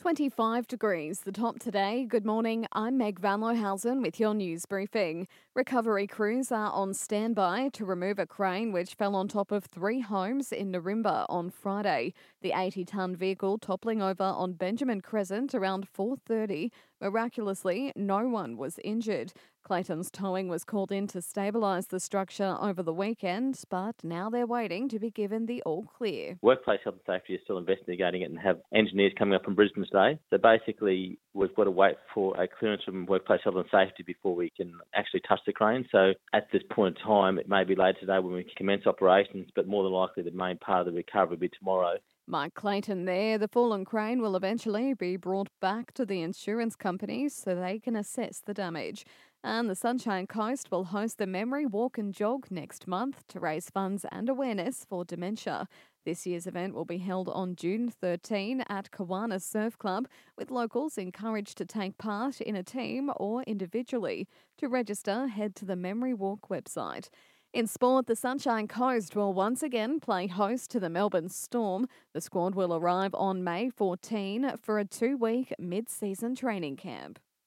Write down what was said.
25 degrees, the top today. Good morning. I'm Meg Van Lohausen with your news briefing. Recovery crews are on standby to remove a crane which fell on top of three homes in Nirimba on Friday. The 80-ton vehicle toppling over on Benjamin Crescent around 4:30. Miraculously, no one was injured. Clayton's Towing was called in to stabilise the structure over the weekend, but now they're waiting to be given the all clear. Workplace health and safety is still investigating it and have engineers coming up from Brisbane today. So basically, we've got to wait for a clearance from Workplace Health and Safety before we can actually touch the crane. So at this point in time, it may be later today when we commence operations, but more than likely the main part of the recovery will be tomorrow. Mike Clayton there. The fallen crane will eventually be brought back to the insurance companies so they can assess the damage. And the Sunshine Coast will host the Memory Walk and Jog next month to raise funds and awareness for dementia. This year's event will be held on June 13 at Kawana Surf Club, with locals encouraged to take part in a team or individually. To register, head to the Memory Walk website. In sport, the Sunshine Coast will once again play host to the Melbourne Storm. The squad will arrive on May 14 for a two week mid season training camp.